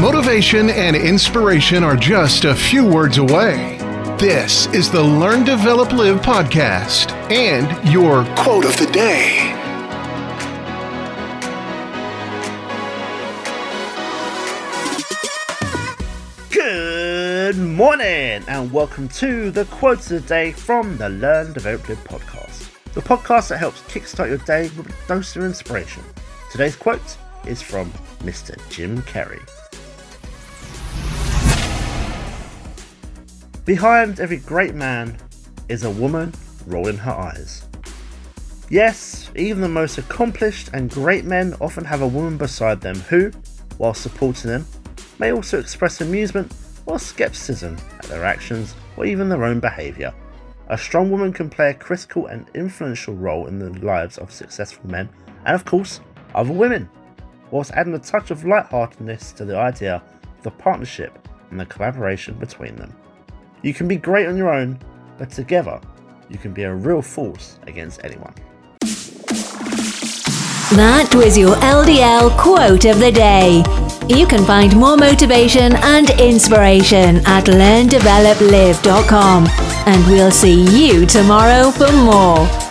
Motivation and inspiration are just a few words away. This is the Learn, Develop, Live podcast and your quote of the day. Good morning and welcome to the quotes of the day from the Learn, Develop, Live podcast. The podcast that helps kickstart your day with a dose of inspiration. Today's quote is from Mr. Jim Carrey. Behind every great man is a woman rolling her eyes. Yes, even the most accomplished and great men often have a woman beside them who, while supporting them, may also express amusement or skepticism at their actions or even their own behaviour. A strong woman can play a critical and influential role in the lives of successful men and, of course, other women, whilst adding a touch of lightheartedness to the idea of the partnership and the collaboration between them. You can be great on your own, but together, you can be a real force against anyone. That was your LDL quote of the day. You can find more motivation and inspiration at learndeveloplive.com. And we'll see you tomorrow for more.